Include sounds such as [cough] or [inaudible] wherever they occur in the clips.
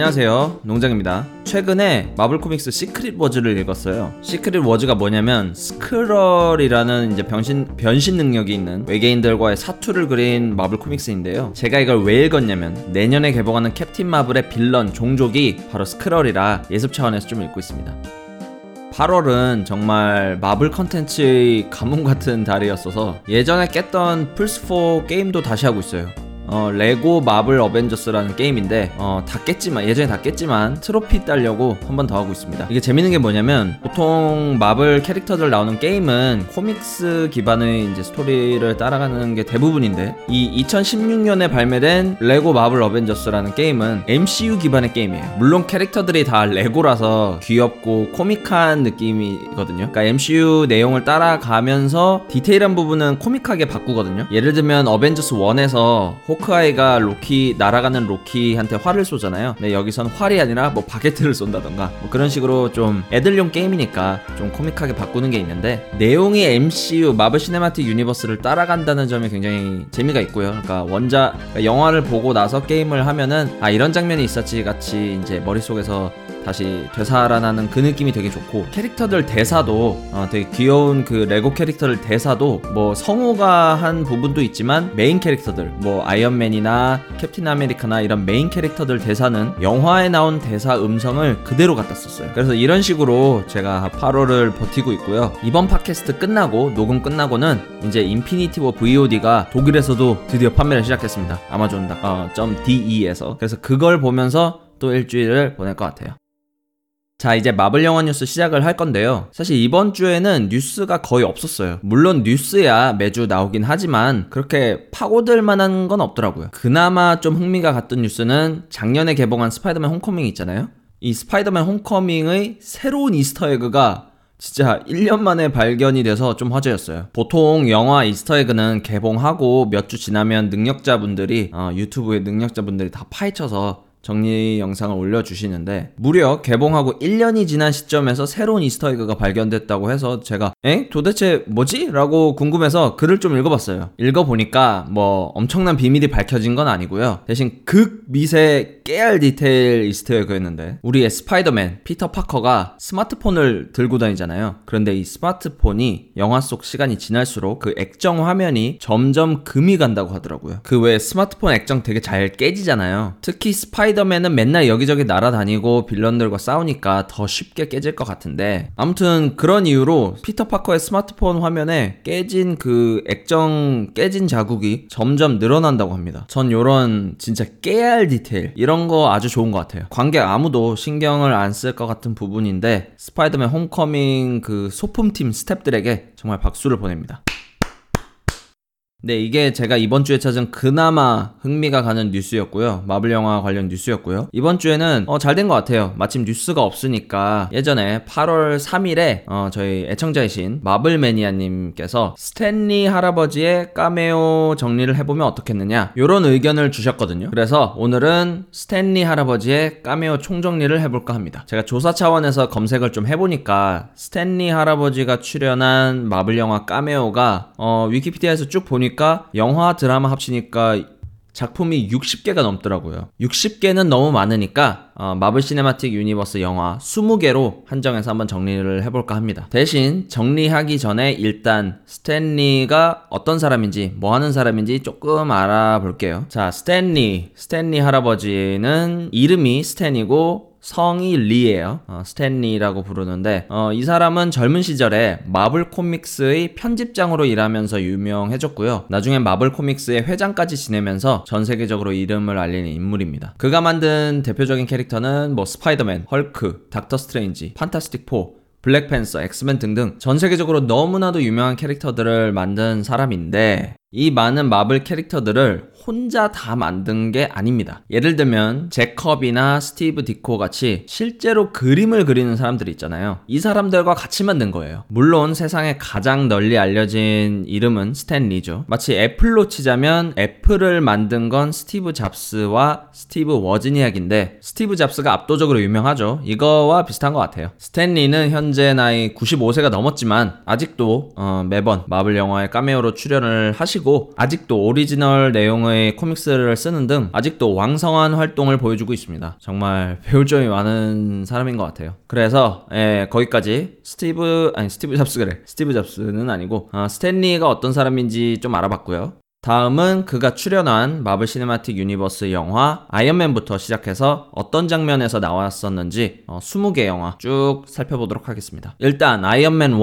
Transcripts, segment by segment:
안녕하세요. 농장입니다. 최근에 마블 코믹스 시크릿 워즈를 읽었어요. 시크릿 워즈가 뭐냐면 스크럴이라는 이제 변신 변신 능력이 있는 외계인들과의 사투를 그린 마블 코믹스인데요. 제가 이걸 왜 읽었냐면 내년에 개봉하는 캡틴 마블의 빌런 종족이 바로 스크럴이라 예습 차원에서 좀 읽고 있습니다. 8월은 정말 마블 컨텐츠의 가뭄 같은 달이었어서 예전에 깼던 플스4 게임도 다시 하고 있어요. 어, 레고 마블 어벤져스라는 게임인데 어, 다 깼지만 예전에 다 깼지만 트로피 따려고 한 번 더 하고 있습니다. 이게 재밌는 게 뭐냐면 보통 마블 캐릭터들 나오는 게임은 코믹스 기반의 이제 스토리를 따라가는 게 대부분인데 이 2016년에 발매된 레고 마블 어벤져스라는 게임은 MCU 기반의 게임이에요. 물론 캐릭터들이 다 레고라서 귀엽고 코믹한 느낌이거든요. 그러니까 MCU 내용을 따라가면서 디테일한 부분은 코믹하게 바꾸거든요. 예를 들면 어벤져스 1에서 호크아이가 로키 날아가는 로키한테 활을 쏘잖아요. 근데 여기선 활이 아니라 뭐 바게트를 쏜다던가 뭐 그런 식으로 좀 애들용 게임이니까 좀 코믹하게 바꾸는 게 있는데 내용이 MCU 마블 시네마틱 유니버스를 따라간다는 점이 굉장히 재미가 있고요. 그러니까 원작 그러니까 영화를 보고 나서 게임을 하면은 아 이런 장면이 있었지 같이 이제 머릿속에서 다시 되살아나는 그 느낌이 되게 좋고 캐릭터들 대사도 어, 되게 귀여운 그 레고 캐릭터들 대사도 뭐 성우가 한 부분도 있지만 메인 캐릭터들 뭐 아이언맨이나 캡틴 아메리카나 이런 메인 캐릭터들 대사는 영화에 나온 대사 음성을 그대로 갖다 썼어요. 그래서 이런 식으로 제가 8월을 버티고 있고요. 이번 팟캐스트 끝나고 녹음 끝나고는 이제 인피니티 워 VOD가 독일에서도 드디어 판매를 시작했습니다. 아마존 어, 그래서 그걸 보면서 또 일주일을 보낼 것 같아요. 자, 이제 마블 영화 뉴스 시작을 할 건데요. 사실 이번 주에는 뉴스가 거의 없었어요. 물론 뉴스야 매주 나오긴 하지만 그렇게 파고들 만한 건 없더라고요. 그나마 좀 흥미가 갔던 뉴스는 작년에 개봉한 스파이더맨 홈커밍 있잖아요. 이 스파이더맨 홈커밍의 새로운 이스터에그가 진짜 1년 만에 발견이 돼서 좀 화제였어요. 보통 영화 이스터에그는 개봉하고 몇 주 지나면 능력자분들이 어, 유튜브에 능력자분들이 다 파헤쳐서 정리 영상을 올려주시는데 무려 개봉하고 1년이 지난 시점에서 새로운 이스터에그가 발견됐다고 해서 제가 에? 도대체 뭐지? 라고 궁금해서 글을 좀 읽어봤어요. 읽어보니까 뭐 엄청난 비밀이 밝혀진 건 아니고요. 대신 극미세 깨알 디테일 이스터에그였는데 우리의 스파이더맨 피터 파커가 스마트폰을 들고 다니잖아요. 그런데 이 스마트폰이 영화 속 시간이 지날수록 그 액정 화면이 점점 금이 간다고 하더라고요. 그 왜 스마트폰 액정 되게 잘 깨지잖아요. 특히 스파이 스파이더맨은 맨날 여기저기 날아다니고 빌런들과 싸우니까 더 쉽게 깨질 것 같은데 아무튼 그런 이유로 피터 파커의 스마트폰 화면에 깨진 그 액정 깨진 자국이 점점 늘어난다고 합니다. 전 요런 진짜 깨알 디테일 이런 거 아주 좋은 것 같아요. 관객 아무도 신경을 안 쓸 것 같은 부분인데 스파이더맨 홈커밍 그 소품팀 스탭들에게 정말 박수를 보냅니다. 네, 이게 제가 이번 주에 찾은 그나마 흥미가 가는 뉴스였고요. 마블 영화 관련 뉴스였고요. 이번 주에는 어, 잘 된 것 같아요. 마침 뉴스가 없으니까 예전에 8월 3일에 어, 저희 애청자이신 마블 매니아님께서 스탠리 할아버지의 까메오 정리를 해보면 어떻겠느냐 이런 의견을 주셨거든요. 그래서 오늘은 스탠리 할아버지의 까메오 총정리를 해볼까 합니다. 제가 조사 차원에서 검색을 좀 해보니까 스탠리 할아버지가 출연한 마블 영화 까메오가 어, 위키피디아에서 쭉 보니까 보니까 영화 드라마 합치니까 작품이 60개가 넘더라고요. 60개는 너무 많으니까 어, 마블 시네마틱 유니버스 영화 20개로 한정해서 한번 정리를 해볼까 합니다. 대신 정리하기 전에 일단 스탠리가 어떤 사람인지 뭐 하는 사람인지 조금 알아볼게요. 자, 스탠리. 스탠리 할아버지는 이름이 스탠이고 성이 리예요. 어, 스탠리라고 부르는데 어, 이 사람은 젊은 시절에 마블 코믹스의 편집장으로 일하면서 유명해졌고요. 나중에 마블 코믹스의 회장까지 지내면서 전 세계적으로 이름을 알리는 인물입니다. 그가 만든 대표적인 캐릭터는 뭐 스파이더맨, 헐크, 닥터 스트레인지, 판타스틱 포, 블랙팬서, 엑스맨 등등 전 세계적으로 너무나도 유명한 캐릭터들을 만든 사람인데 이 많은 마블 캐릭터들을 혼자 다 만든 게 아닙니다. 예를 들면 잭 커비나 스티브 딧코 같이 실제로 그림을 그리는 사람들이 있잖아요. 이 사람들과 같이 만든 거예요. 물론 세상에 가장 널리 알려진 이름은 스탠리죠. 마치 애플로 치자면 애플을 만든 건 스티브 잡스와 스티브 워즈니악인데 스티브 잡스가 압도적으로 유명하죠. 이거와 비슷한 것 같아요. 스탠리는 현재 나이 95세가 넘었지만 아직도 어, 매번 마블 영화에 까메오로 출연을 하시고 아직도 오리지널 내용 의 코믹스를 쓰는 등 아직도 왕성한 활동을 보여주고 있습니다. 정말 배울 점이 많은 사람인 것 같아요. 그래서 예, 거기까지 스티브 아니 스티브 잡스 그래 스티브 잡스는 아니고 어, 스탠리가 어떤 사람인지 좀 알아봤고요. 다음은 그가 출연한 마블 시네마틱 유니버스 영화 아이언맨부터 시작해서 어떤 장면에서 나왔었는지 어, 20개 영화 쭉 살펴보도록 하겠습니다. 일단 아이언맨 1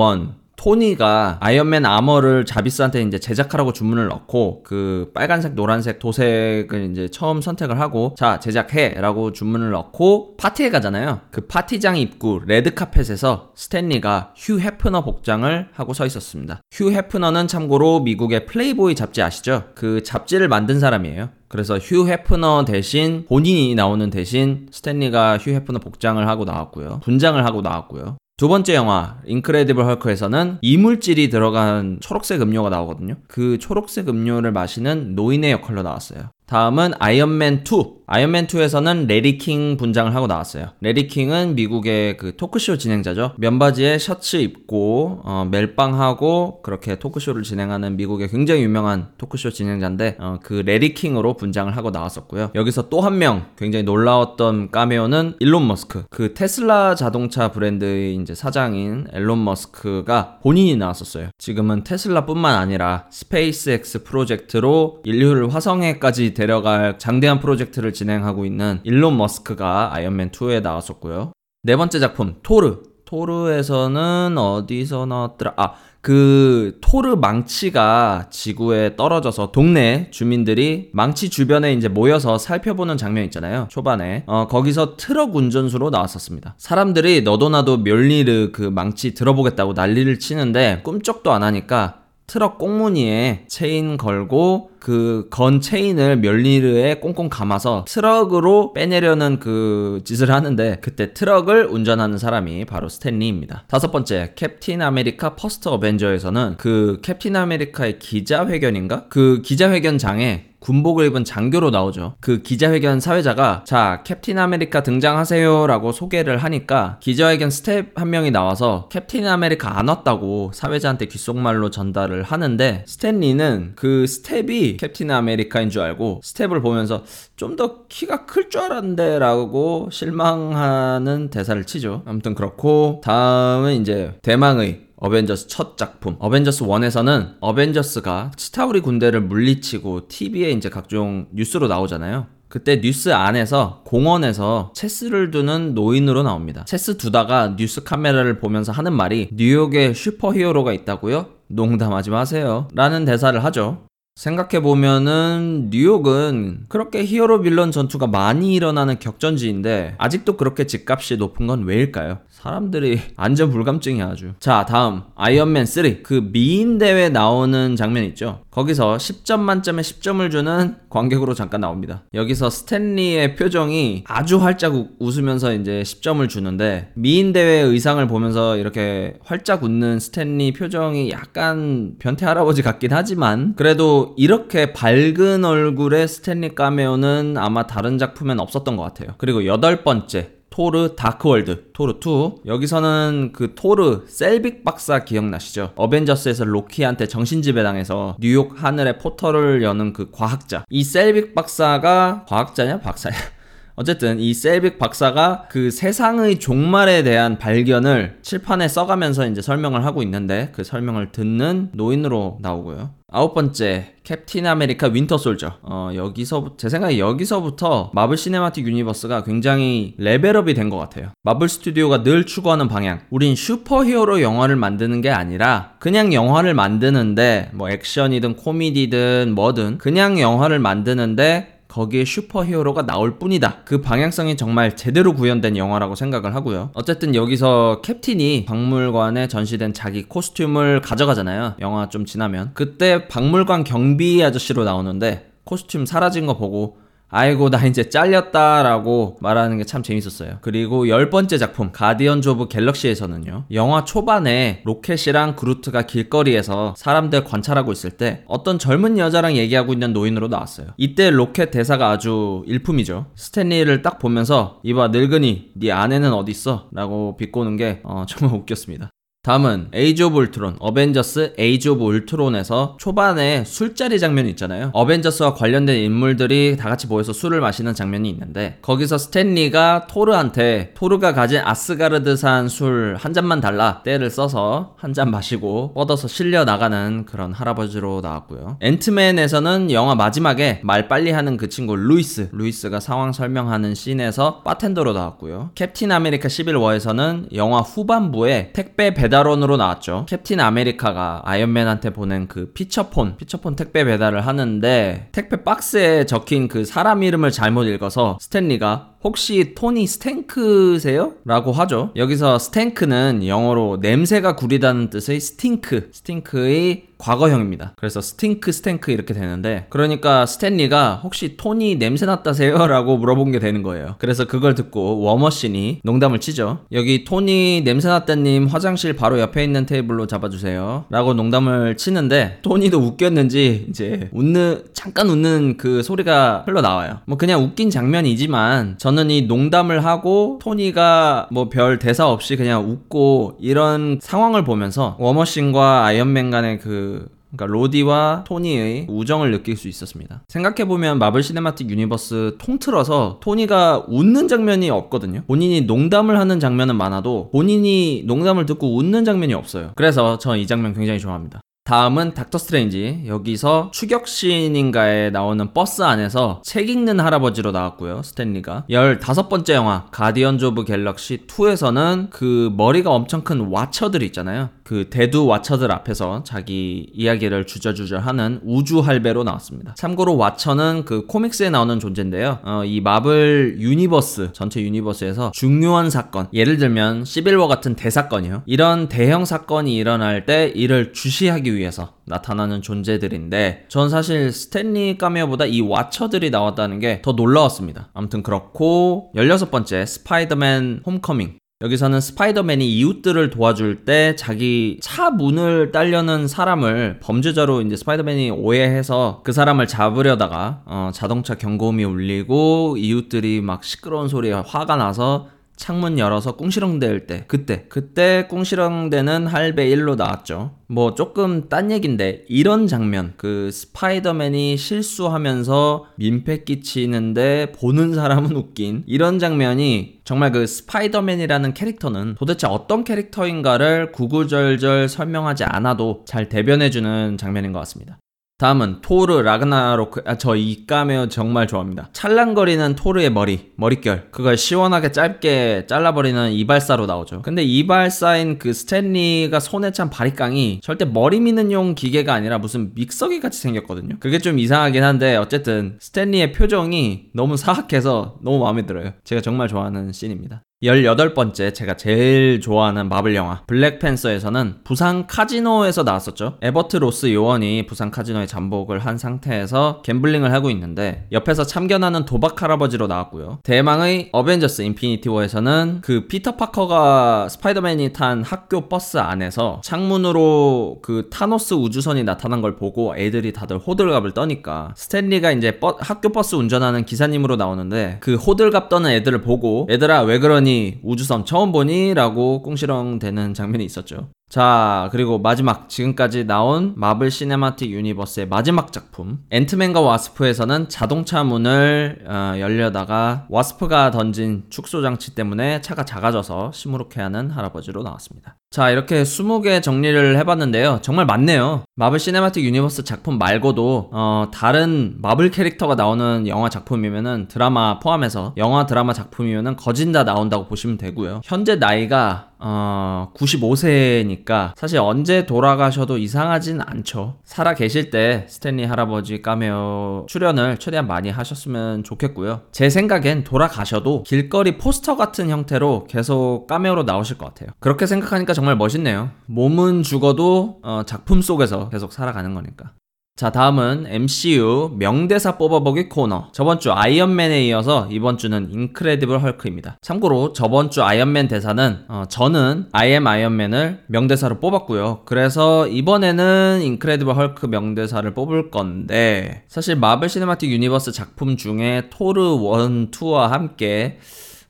토니가 아이언맨 armor를 자비스한테 이제 제작하라고 주문을 넣고 그 빨간색 노란색 도색을 이제 처음 선택을 하고 자 제작해라고 주문을 넣고 파티에 가잖아요. 그 파티장 입구 레드 카펫에서 스탠리가 휴 헤프너 복장을 하고 서 있었습니다. 휴 헤프너는 참고로 미국의 플레이보이 잡지 아시죠? 그 잡지를 만든 사람이에요. 그래서 휴 헤프너 대신 본인이 나오는 대신 스탠리가 휴 헤프너 복장을 하고 나왔고요. 분장을 하고 나왔고요 두 번째 영화 인크레디블 헐크에서는 이물질이 들어간 초록색 음료가 나오거든요. 그 초록색 음료를 마시는 노인의 역할로 나왔어요. 다음은 아이언맨 2. 아이언맨 2에서는 래리 킹 분장을 하고 나왔어요. 래리 킹은 미국의 그 토크쇼 진행자죠. 면바지에 셔츠 입고 어, 멜빵하고 그렇게 토크쇼를 진행하는 미국의 굉장히 유명한 토크쇼 진행자인데 어, 그 래리 킹으로 분장을 하고 나왔었고요. 여기서 또 한 명 굉장히 놀라웠던 까메오는 일론 머스크. 그 테슬라 자동차 브랜드의 이제 사장인 일론 머스크가 본인이 나왔었어요. 지금은 테슬라뿐만 아니라 스페이스X 프로젝트로 인류를 화성에까지 데려갈 장대한 프로젝트를 진행하고 있는 일론 머스크가 아이언맨 2에 나왔었고요. 네 번째 작품 토르. 토르에서는 어디서 나왔더라? 아, 그 토르 망치가 지구에 떨어져서 동네 주민들이 망치 주변에 이제 모여서 살펴보는 장면 있잖아요. 초반에. 어, 거기서 트럭 운전수로 나왔었습니다. 사람들이 너도 나도 묠니르 그 망치 들어보겠다고 난리를 치는데 꿈쩍도 안 하니까 트럭 꽁무니에 체인 걸고 그 건 체인을 묠니르에 꽁꽁 감아서 트럭으로 빼내려는 그 짓을 하는데 그때 트럭을 운전하는 사람이 바로 스탠리입니다. 다섯 번째 캡틴 아메리카 퍼스트 어벤져에서는 그 캡틴 아메리카의 기자회견인가? 그 기자회견장에 군복을 입은 장교로 나오죠. 그 기자회견 사회자가 자 캡틴 아메리카 등장하세요라고 소개를 하니까 기자회견 스텝 한 명이 나와서 캡틴 아메리카 안 왔다고 사회자한테 귓속말로 전달을 하는데 스탠리는 그 스텝이 캡틴 아메리카인 줄 알고 스텝을 보면서 좀 더 키가 클 줄 알았는데 라고 실망하는 대사를 치죠. 아무튼 그렇고 다음은 이제 대망의 어벤져스 첫 작품. 어벤져스 1에서는 어벤져스가 치타우리 군대를 물리치고 TV에 이제 각종 뉴스로 나오잖아요. 그때 뉴스 안에서 공원에서 체스를 두는 노인으로 나옵니다. 체스 두다가 뉴스 카메라를 보면서 하는 말이 뉴욕에 슈퍼히어로가 있다고요? 농담하지 마세요. 라는 대사를 하죠. 생각해보면은 뉴욕은 그렇게 히어로 빌런 전투가 많이 일어나는 격전지인데 아직도 그렇게 집값이 높은 건 왜일까요? 사람들이 안전 불감증이 아주. 자, 다음 아이언맨 3. 그 미인 대회 나오는 장면 있죠. 거기서 10점 만점에 10점을 주는 관객으로 잠깐 나옵니다. 여기서 스탠리의 표정이 아주 활짝 웃으면서 이제 10점을 주는데 미인 대회 의상을 보면서 이렇게 활짝 웃는 스탠리 표정이 약간 변태 할아버지 같긴 하지만 그래도 이렇게 밝은 얼굴의 스탠리 까메오는 아마 다른 작품엔 없었던 것 같아요. 그리고 여덟 번째 토르 다크월드 토르 2 여기서는 그 토르 셀빅 박사 기억나시죠? 어벤져스에서 로키한테 정신지배당해서 뉴욕 하늘의 포털을 여는 그 과학자 이 셀빅 박사가 과학자냐 박사야? [laughs] 어쨌든 이 셀빅 박사가 그 세상의 종말에 대한 발견을 칠판에 써가면서 이제 설명을 하고 있는데 그 설명을 듣는 노인으로 나오고요. 아홉 번째 캡틴 아메리카 윈터 솔저. 어 여기서 제 생각에 여기서부터 마블 시네마틱 유니버스가 굉장히 레벨업이 된 것 같아요. 마블 스튜디오가 늘 추구하는 방향. 우린 슈퍼히어로 영화를 만드는 게 아니라 그냥 영화를 만드는데 뭐 액션이든 코미디든 뭐든 그냥 영화를 만드는데 거기에 슈퍼히어로가 나올 뿐이다. 그 방향성이 정말 제대로 구현된 영화라고 생각을 하고요. 어쨌든 여기서 캡틴이 박물관에 전시된 자기 코스튬을 가져가잖아요. 영화 좀 지나면. 그때 박물관 경비 아저씨로 나오는데 코스튬 사라진 거 보고 아이고 나 이제 잘렸다라고 말하는 게 참 재밌었어요. 그리고 열 번째 작품 가디언즈 오브 갤럭시에서는요. 영화 초반에 로켓이랑 그루트가 길거리에서 사람들 관찰하고 있을 때 어떤 젊은 여자랑 얘기하고 있는 노인으로 나왔어요. 이때 로켓 대사가 아주 일품이죠. 스탠리를 딱 보면서 이봐 늙은이 네 아내는 어디 있어? 라고 비꼬는 게 어, 정말 [laughs] 웃겼습니다. 다음은 에이지 오브 울트론, 어벤져스 에이지 오브 울트론에서 초반에 술자리 장면이 있잖아요. 어벤져스와 관련된 인물들이 다 같이 모여서 술을 마시는 장면이 있는데 거기서 스탠리가 토르한테 토르가 가진 아스가르드산 술 한 잔만 달라 떼를 써서 한 잔 마시고 뻗어서 실려 나가는 그런 할아버지로 나왔고요. 앤트맨에서는 영화 마지막에 말 빨리 하는 그 친구 루이스, 루이스가 상황 설명하는 씬에서 바텐더로 나왔고요. 캡틴 아메리카 11워에서는 영화 후반부에 택배 배달원으로 나왔죠. 캡틴 아메리카가 아이언맨한테 보낸 그 피처폰, 피처폰 택배 배달을 하는데 택배 박스에 적힌 그 사람 이름을 잘못 읽어서 스탠리가 혹시 토니 Stank세요? 라고 하죠. 여기서 Stank는 영어로 냄새가 구리다는 뜻의 stink, stink의 과거형입니다. 그래서 stink stank 이렇게 되는데 그러니까 스탠리가 혹시 토니 냄새 났다세요? [laughs] 라고 물어본 게 되는 거예요. 그래서 그걸 듣고 워머신이 농담을 치죠. 여기 토니 냄새 났다님 화장실 바로 옆에 있는 테이블로 잡아주세요. 라고 농담을 치는데 토니도 웃겼는지 이제 웃는 잠깐 웃는 그 소리가 흘러나와요. 뭐 그냥 웃긴 장면이지만 저는 이 농담을 하고 토니가 뭐 별 대사 없이 그냥 웃고 이런 상황을 보면서 워머신과 아이언맨 간의 그 그러니까 로디와 토니의 우정을 느낄 수 있었습니다. 생각해보면 마블 시네마틱 유니버스 통틀어서 토니가 웃는 장면이 없거든요. 본인이 농담을 하는 장면은 많아도 본인이 농담을 듣고 웃는 장면이 없어요. 그래서 저 이 장면 굉장히 좋아합니다. 다음은 닥터 스트레인지. 여기서 추격신인가에 나오는 버스 안에서 책 읽는 할아버지로 나왔고요. 스탠리가. 15번째 영화 가디언즈 오브 갤럭시 2에서는 그 머리가 엄청 큰 와처들 있잖아요. 그 대두 와처들 앞에서 자기 이야기를 주저주저 하는 우주 할배로 나왔습니다. 참고로 와처는 그 코믹스에 나오는 존재인데요. 어, 이 마블 유니버스 전체 유니버스에서 중요한 사건 예를 들면 시빌워 같은 대사건이요. 이런 대형 사건이 일어날 때 이를 주시하기 위해 서 나타나는 존재들인데 전 사실 스탠리 까메오보다 이 와처들이 나왔다는 게 더 놀라웠습니다. 아무튼 그렇고 16번째 스파이더맨 홈커밍 여기서는 스파이더맨이 이웃들을 도와줄 때 자기 차 문을 딸려는 사람을 범죄자로 이제 스파이더맨이 오해해서 그 사람을 잡으려다가 어, 자동차 경고음이 울리고 이웃들이 막 시끄러운 소리에 화가 나서 창문 열어서 꿍시렁댈 때 그때 그때 꿍시렁대는 할배 1로 나왔죠. 뭐 조금 딴 얘긴데 이런 장면 그 스파이더맨이 실수하면서 민폐 끼치는데 보는 사람은 [laughs] 웃긴 이런 장면이 정말 그 스파이더맨이라는 캐릭터는 도대체 어떤 캐릭터인가를 구구절절 설명하지 않아도 잘 대변해주는 장면인 것 같습니다. 다음은 토르 라그나로크 아, 저 이 까메오 정말 좋아합니다. 찰랑거리는 토르의 머리 머릿결. 그걸 시원하게 짧게 잘라버리는 이발사로 나오죠. 근데 이발사인 그 스탠리가 손에 찬 바리깡이 절대 머리 미는 용 기계가 아니라 무슨 믹서기 같이 생겼거든요. 그게 좀 이상하긴 한데 어쨌든 스탠리의 표정이 너무 사악해서 너무 마음에 들어요. 제가 정말 좋아하는 씬입니다 18번째 제가 제일 좋아하는 마블 영화 블랙팬서에서는 부산 카지노에서 나왔었죠. 에버트 로스 요원이 부산 카지노에 잠복을 한 상태에서 gambling을 하고 있는데 옆에서 참견하는 도박 할아버지로 나왔고요. 대망의 어벤져스 인피니티 워에서는 그 피터 파커가 스파이더맨이 탄 학교 버스 안에서 창문으로 그 타노스 우주선이 나타난 걸 보고 애들이 다들 호들갑을 떠니까 스탠리가 이제 버, 학교 버스 운전하는 기사님으로 나오는데 그 호들갑 떠는 애들을 보고 얘들아 왜 그러니 보니 우주선 처음 보니? 라고 꽁시렁 대는 장면이 있었죠. 자, 그리고 마지막 지금까지 나온 마블 시네마틱 유니버스의 마지막 작품 앤트맨과 와스프에서는 자동차 문을 어, 열려다가 와스프가 던진 축소 장치 때문에 차가 작아져서 시무룩해하는 할아버지로 나왔습니다. 자, 이렇게 20개 정리를 해봤는데요. 정말 많네요. 마블 시네마틱 유니버스 작품 말고도 어, 다른 마블 캐릭터가 나오는 영화 작품이면은 드라마 포함해서 영화 드라마 작품이면은 거진 다 나온다고 보시면 되고요. 현재 나이가 어, 95세니까 사실 언제 돌아가셔도 이상하진 않죠. 살아 계실 때 스탠리 할아버지 까메오 출연을 최대한 많이 하셨으면 좋겠고요. 제 생각엔 돌아가셔도 길거리 포스터 같은 형태로 계속 까메오로 나오실 것 같아요. 그렇게 생각하니까 정말 멋있네요. 몸은 죽어도 어, 작품 속에서 계속 살아가는 거니까. 자, 다음은 MCU 명대사 뽑아보기 코너. 저번 주 아이언맨에 이어서 이번 주는 인크레디블 헐크입니다. 참고로 저번 주 아이언맨 대사는 어, 저는 I am Iron Man을 명대사로 뽑았고요. 그래서 이번에는 인크레디블 헐크 명대사를 뽑을 건데 사실 마블 시네마틱 유니버스 작품 중에 토르 1, 2와 함께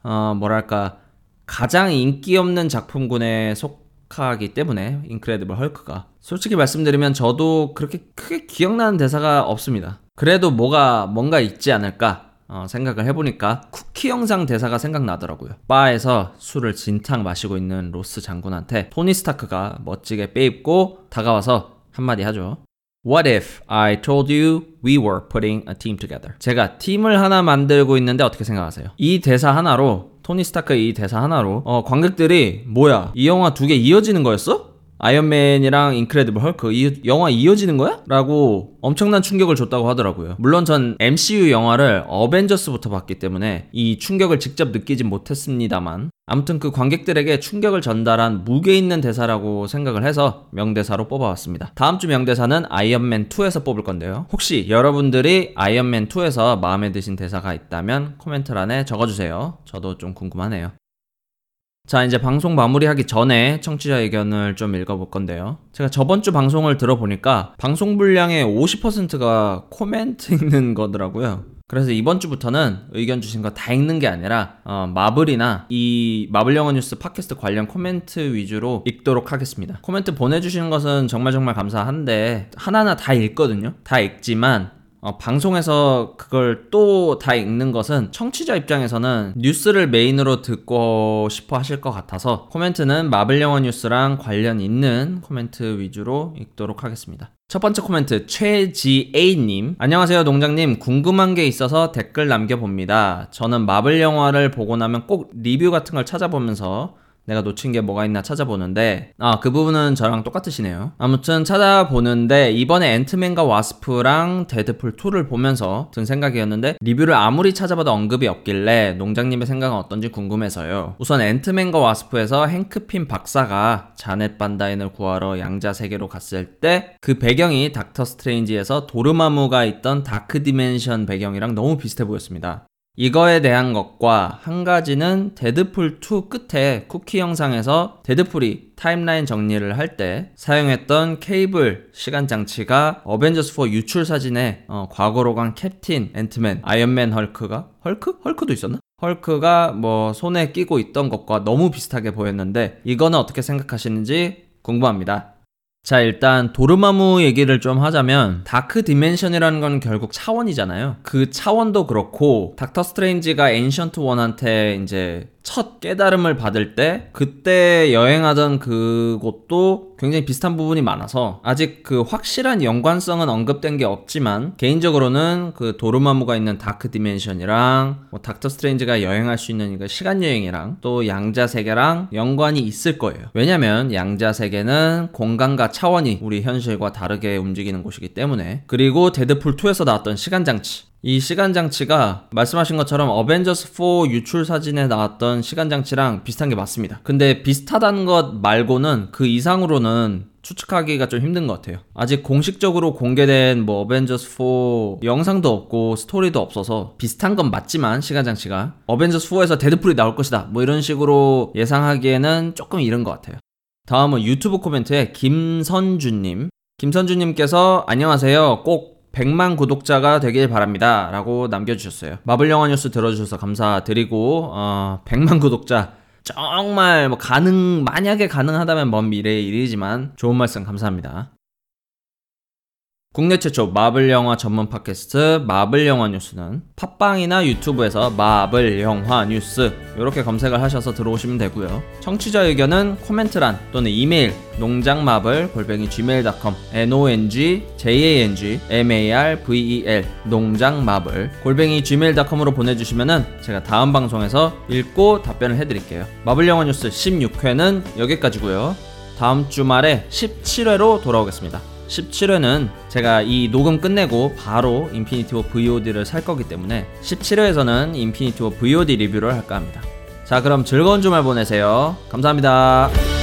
어, 뭐랄까 가장 인기 없는 작품군에 속속 하기 때문에 인크레디블 헐크가 솔직히 말씀드리면 저도 그렇게 크게 기억나는 대사가 없습니다. 그래도 뭐가 뭔가 있지 않을까 어, 생각을 해보니까 쿠키 영상 대사가 생각나더라고요. 바에서 술을 진탕 마시고 있는 로스 장군한테 토니 스타크가 멋지게 빼입고 다가와서 한마디 하죠. What if I told you we were putting a team together? 제가 팀을 하나 만들고 있는데 어떻게 생각하세요? 이 대사 하나로 토니 스타크의 이 대사 하나로 어, 관객들이 뭐야 이 영화 두 개 이어지는 거였어? 아이언맨이랑 인크레디블 헐크 이 영화 이어지는 거야? 라고 엄청난 충격을 줬다고 하더라고요. 물론 전 MCU 영화를 어벤져스부터 봤기 때문에 이 충격을 직접 느끼진 못했습니다만 아무튼 그 관객들에게 충격을 전달한 무게 있는 대사라고 생각을 해서 명대사로 뽑아왔습니다. 다음 주 명대사는 아이언맨 2에서 뽑을 건데요. 혹시 여러분들이 아이언맨 2에서 마음에 드신 대사가 있다면 코멘트란에 적어주세요. 저도 좀 궁금하네요. 자, 이제 방송 마무리하기 전에 청취자 의견을 좀 읽어볼 건데요. 제가 저번 주 방송을 들어보니까 방송 분량의 50%가 코멘트 [laughs] 읽는 거더라고요. 그래서 이번 주부터는 의견 주신 거 다 읽는 게 아니라 어, 마블이나 이 마블 영화 뉴스 팟캐스트 관련 코멘트 위주로 읽도록 하겠습니다. 코멘트 보내주시는 것은 정말 정말 감사한데 하나하나 다 읽거든요. 다 읽지만 어, 방송에서 그걸 또 다 읽는 것은 청취자 입장에서는 뉴스를 메인으로 듣고 싶어 하실 것 같아서 코멘트는 마블 영화 뉴스랑 관련 있는 코멘트 위주로 읽도록 하겠습니다. 첫 번째 코멘트 최지A님 안녕하세요 농장님 궁금한 게 있어서 댓글 남겨봅니다. 저는 마블 영화를 보고 나면 꼭 리뷰 같은 걸 찾아보면서 내가 놓친 게 뭐가 있나 찾아보는데 아 그 부분은 저랑 똑같으시네요. 아무튼 찾아보는데 이번에 앤트맨과 와스프랑 데드풀 2를 보면서 든 생각이었는데 리뷰를 아무리 찾아봐도 언급이 없길래 농장님의 생각은 어떤지 궁금해서요. 우선 앤트맨과 와스프에서 행크 핌 박사가 자넷 반다인을 구하러 양자 세계로 갔을 때 그 배경이 닥터 스트레인지에서 도르마무가 있던 Dark Dimension 배경이랑 너무 비슷해 보였습니다 이거에 대한 것과 한 가지는 데드풀 2 끝에 쿠키 영상에서 데드풀이 타임라인 정리를 할 때 사용했던 케이블 시간 장치가 어벤져스 4 유출 사진에 어, 과거로 간 캡틴, 앤트맨, 아이언맨 헐크가 헐크? 헐크도 있었나? 헐크가 뭐 손에 끼고 있던 것과 너무 비슷하게 보였는데 이거는 어떻게 생각하시는지 궁금합니다. 자, 일단 도르마무 얘기를 좀 하자면 Dark Dimension이라는 건 결국 차원이잖아요. 그 차원도 그렇고 닥터 스트레인지가 Ancient One한테 이제 첫 깨달음을 받을 때 그때 여행하던 그곳도 굉장히 비슷한 부분이 많아서 아직 그 확실한 연관성은 언급된 게 없지만 개인적으로는 그 도르마무가 있는 Dark Dimension이랑 뭐 닥터 스트레인지가 여행할 수 있는 이거 시간 여행이랑 또 양자 세계랑 연관이 있을 거예요. 왜냐면 양자 세계는 공간과 차원이 우리 현실과 다르게 움직이는 곳이기 때문에 그리고 데드풀 2에서 나왔던 시간 장치 이 시간 장치가 말씀하신 것처럼 어벤져스 4 유출 사진에 나왔던 시간 장치랑 비슷한 게 맞습니다. 근데 비슷하다는 것 말고는 그 이상으로는 추측하기가 좀 힘든 것 같아요. 아직 공식적으로 공개된 뭐 어벤져스 4 영상도 없고 스토리도 없어서 비슷한 건 맞지만 시간 장치가 어벤져스 4에서 데드풀이 나올 것이다. 뭐 이런 식으로 예상하기에는 조금 이른 것 같아요. 다음은 유튜브 코멘트에 김선주님. 김선주님께서 안녕하세요. 꼭 100만 구독자가 되길 바랍니다. 라고 남겨주셨어요. 마블 영화 뉴스 들어주셔서 감사드리고, 어, 100만 구독자. 정말 뭐 가능, 만약에 가능하다면 먼 미래의 일이지만 좋은 말씀 감사합니다. 국내 최초 마블 영화 전문 팟캐스트 마블 영화 뉴스는 팟빵이나 유튜브에서 마블 영화 뉴스 이렇게 검색을 하셔서 들어오시면 되고요. 청취자 의견은 코멘트란 또는 이메일 농장마블 골뱅이 gmail.com n o n g j a n g m a r v e l 농장마블 골뱅이 gmail.com으로 보내주시면은 제가 다음 방송에서 읽고 답변을 해드릴게요. 마블 영화 뉴스 16회는 여기까지고요. 다음 주말에 17회로 돌아오겠습니다. 17회는 제가 이 녹음 끝내고 바로 인피니티 워 VOD를 살 거기 때문에 17회에서는 인피니티 워 VOD 리뷰를 할까 합니다. 자, 그럼 즐거운 주말 보내세요. 감사합니다.